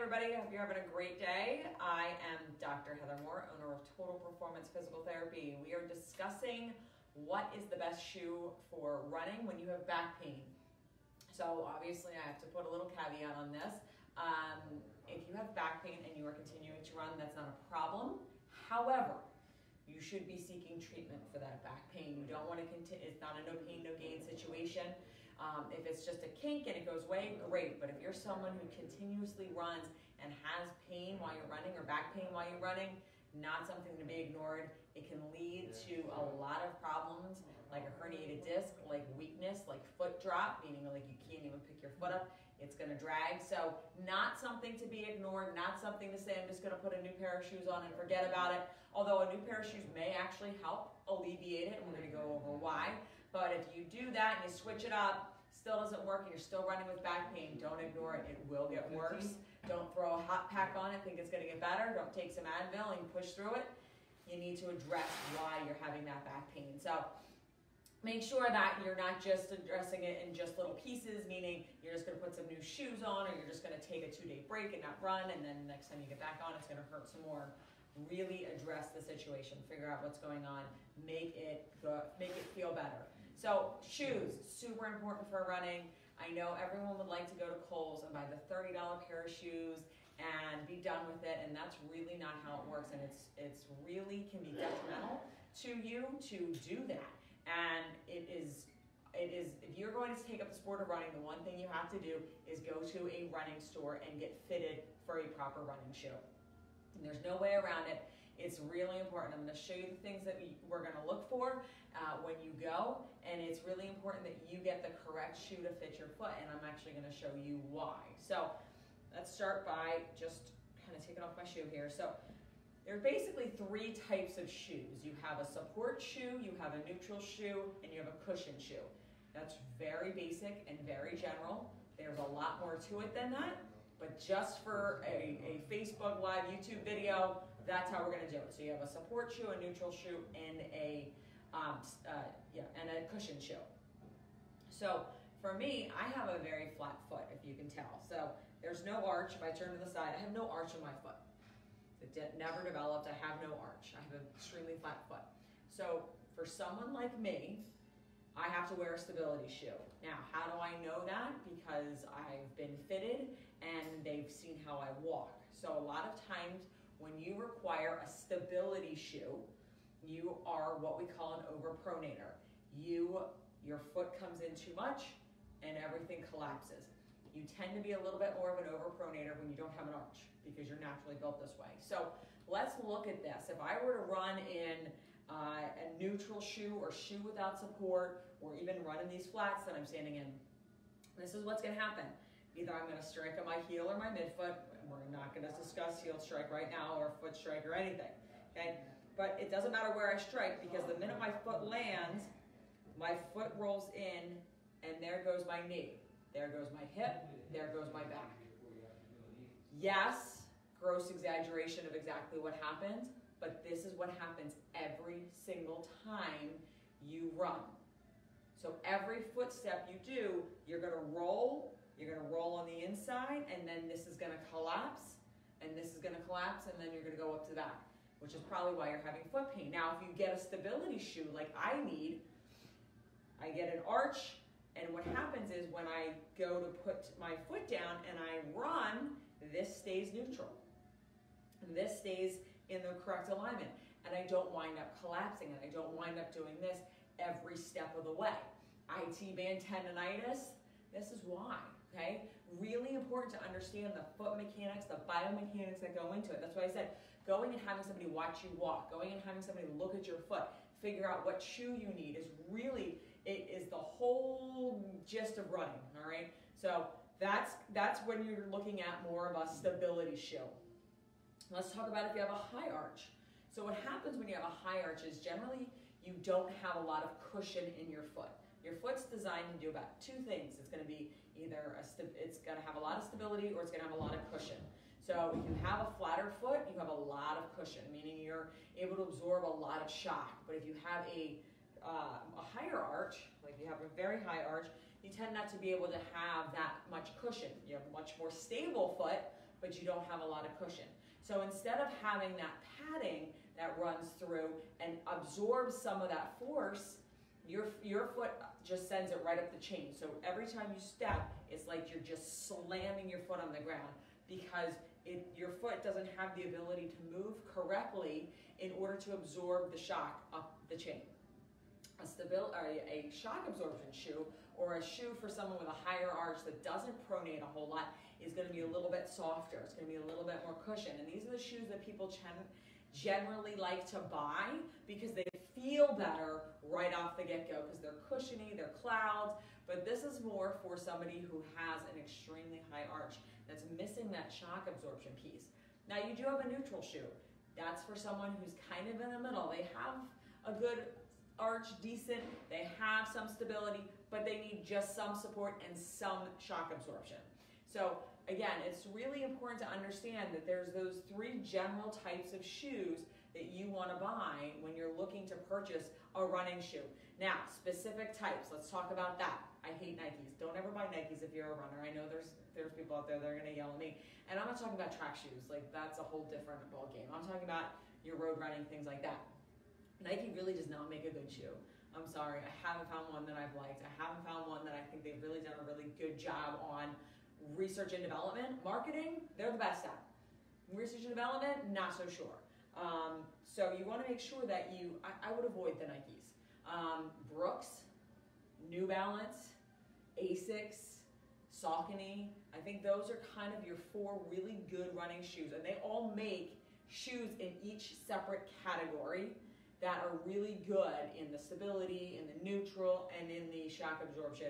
everybody. I hope you're having a great day. I am Dr. Heather Moore, owner of Total Performance Physical Therapy. We are discussing what is the best shoe for running when you have back pain. So, obviously, I have to put a little caveat on this. Um, if you have back pain and you are continuing to run, that's not a problem. However, you should be seeking treatment for that back pain. You don't want to continue, it's not a no pain, no gain situation. Um, if it's just a kink and it goes away, great. But if you're someone who continuously runs and has pain while you're running or back pain while you're running, not something to be ignored. It can lead to a lot of problems like a herniated disc, like weakness, like foot drop, meaning like you can't even pick your foot up. It's going to drag. So, not something to be ignored, not something to say, I'm just going to put a new pair of shoes on and forget about it. Although a new pair of shoes may actually help alleviate it, and we're going to go over why. But if you do that and you switch it up, still doesn't work and you're still running with back pain, don't ignore it. It will get worse. Don't throw a hot pack on it, think it's going to get better. Don't take some Advil and push through it. You need to address why you're having that back pain. So make sure that you're not just addressing it in just little pieces, meaning you're just going to put some new shoes on or you're just going to take a two day break and not run, and then next time you get back on, it's going to hurt some more. Really address the situation, figure out what's going on, make it go, make it feel better. So shoes, super important for running. I know everyone would like to go to Kohl's and buy the $30 pair of shoes and be done with it, and that's really not how it works. And it's it's really can be detrimental to you to do that. And it is it is if you're going to take up the sport of running, the one thing you have to do is go to a running store and get fitted for a proper running shoe. And there's no way around it. It's really important. I'm going to show you the things that we, are going to look for uh, when you go, and it's really important that you get the correct shoe to fit your foot, and I'm actually going to show you why. So let's start by just kind of taking off my shoe here. So there are basically three types of shoes. You have a support shoe, you have a neutral shoe, and you have a cushion shoe. That's very basic and very general. There's a lot more to it than that. But just for a, a Facebook Live YouTube video, that's how we're going to do it. So you have a support shoe, a neutral shoe, and a um, uh, yeah, and a cushion shoe. So for me, I have a very flat foot, if you can tell. So there's no arch. If I turn to the side, I have no arch in my foot. It never developed. I have no arch. I have an extremely flat foot. So for someone like me, I have to wear a stability shoe. Now, how do I know that? Because I've been fitted and they've seen how I walk. So a lot of times when you require a stability shoe, you are what we call an overpronator. You, your foot comes in too much and everything collapses. You tend to be a little bit more of an overpronator when you don't have an arch because you're naturally built this way. So let's look at this. If I were to run in uh, a neutral shoe or shoe without support, or even running these flats that I'm standing in. This is what's going to happen. Either I'm going to strike on my heel or my midfoot. We're not going to discuss heel strike right now or foot strike or anything. Okay? But it doesn't matter where I strike because the minute my foot lands, my foot rolls in and there goes my knee. There goes my hip. There goes my back. Yes, gross exaggeration of exactly what happened, but this is what happens every single time you run. So every footstep you do, you're going to roll, you're to roll on the inside, and then this is to collapse, and this is to collapse, and then you're to go up to that, which is probably why you're having foot pain. Now, if you get a stability shoe like I need, I get an arch, and what happens is when I go to put my foot down and I run, this stays neutral. And this stays in the correct alignment. And I don't wind up collapsing and I don't wind up doing this every step of the way. IT band tendonitis, this is why, okay? Really important to understand the foot mechanics, the biomechanics that go into it. That's why I said going and having somebody watch you walk, going and having somebody look at your foot, figure out what shoe you need is really, it is the whole gist of running, all right? So that's, that's when you're looking at more of a stability shoe. Let's talk about if you have a high arch. So what happens when you have a high arch is generally you don't have a lot of cushion in your foot. Your foot's designed to do about two things. It's going to be either a it's going to have a lot of stability or it's going to have a lot of cushion. So if you have a flatter foot, you have a lot of cushion, meaning you're able to absorb a lot of shock. But if you have a uh, a higher arch, like you have a very high arch, you tend not to be able to have that much cushion. You have a much more stable foot, but you don't have a lot of cushion. So instead of having that padding that runs through and absorbs some of that force, your, your foot just sends it right up the chain. So every time you step, it's like you're just slamming your foot on the ground because it, your foot doesn't have the ability to move correctly in order to absorb the shock up the chain. A, stabil- a, a shock absorption shoe or a shoe for someone with a higher arch that doesn't pronate a whole lot is going to be a little bit softer. It's going to be a little bit more cushion. And these are the shoes that people generally like to buy because they feel better right off the get-go because they're cushiony, they're clouds, but this is more for somebody who has an extremely high arch that's missing that shock absorption piece. Now you do have a neutral shoe. That's for someone who's kind of in the middle. They have a good arch, decent, they have some stability, but they need just some support and some shock absorption. So again, it's really important to understand that there's those three general types of shoes that you want to buy when you're looking to purchase a running shoe. Now, specific types, let's talk about that. I hate Nikes. Don't ever buy Nikes if you're a runner. I know there's there's people out there that are going to yell at me. And I'm not talking about track shoes. Like that's a whole different ball game. I'm talking about your road running things like that. Nike really does not make a good shoe. I'm sorry, I haven't found one that I've liked. I haven't found one that I think they've really done a really good job on research and development. Marketing, they're the best at. Research and development, not so sure. Um, so you want to make sure that you, I, I would avoid the Nikes. Um, Brooks, New Balance, Asics, Saucony, I think those are kind of your four really good running shoes. And they all make shoes in each separate category that are really good in the stability, in the neutral, and in the shock absorption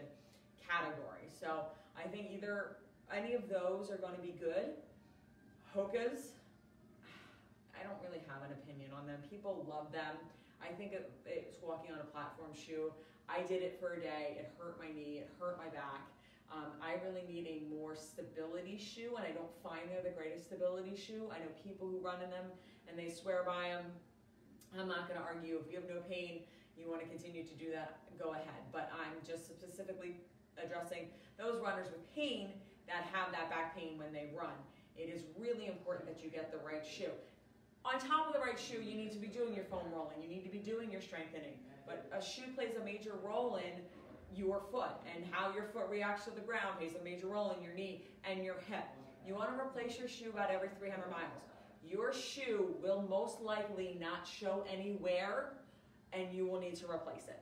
category. So I think either any of those are going to be good. Hokas, I don't really have an opinion on them. People love them. I think it's walking on a platform shoe. I did it for a day. It hurt my knee. It hurt my back. Um, I really need a more stability shoe, and I don't find they're the greatest stability shoe. I know people who run in them and they swear by them. I'm not going to argue. If you have no pain, you want to continue to do that, go ahead. But I'm just specifically addressing those runners with pain that have that back pain when they run. It is really important that you get the right shoe. On top of the right shoe, you need to be doing your foam rolling. You need to be doing your strengthening. But a shoe plays a major role in your foot and how your foot reacts to the ground plays a major role in your knee and your hip. You want to replace your shoe about every 300 miles. Your shoe will most likely not show any wear and you will need to replace it.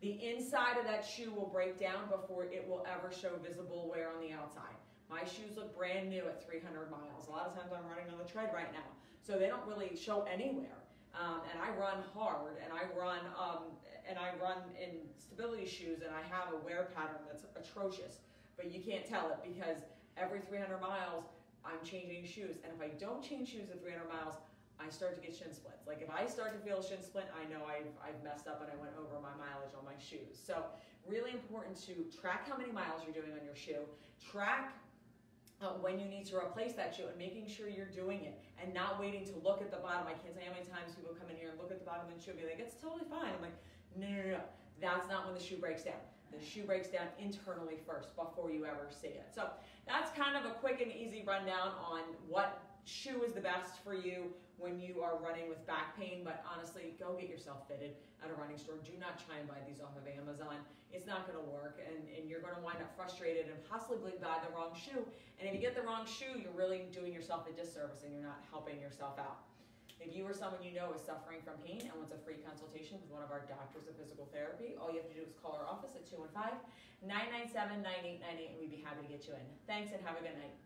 The inside of that shoe will break down before it will ever show visible wear on the outside. My shoes look brand new at 300 miles. A lot of times I'm running on the tread right now, so they don't really show anywhere. Um, and I run hard, and I run um, and I run in stability shoes, and I have a wear pattern that's atrocious. But you can't tell it because every 300 miles I'm changing shoes, and if I don't change shoes at 300 miles, I start to get shin splints. Like if I start to feel shin splint, I know I've, I've messed up and I went over my my shoes. So really important to track how many miles you're doing on your shoe, track uh, when you need to replace that shoe and making sure you're doing it and not waiting to look at the bottom. I can't tell you how many times people come in here and look at the bottom of the shoe and be like, it's totally fine. I'm like, no, no, no, that's not when the shoe breaks down. The shoe breaks down internally first before you ever see it. So that's kind of a quick and easy rundown on what shoe is the best for you when you are running with back pain, but honestly, go get yourself fitted at a running store. Do not try and buy these off of Amazon. It's not going to work, and, and you're going to wind up frustrated and possibly buy the wrong shoe. And if you get the wrong shoe, you're really doing yourself a disservice and you're not helping yourself out. If you or someone you know is suffering from pain and wants a free consultation with one of our doctors of physical therapy, all you have to do is call our office at 215 997 9898 and we'd be happy to get you in. Thanks and have a good night.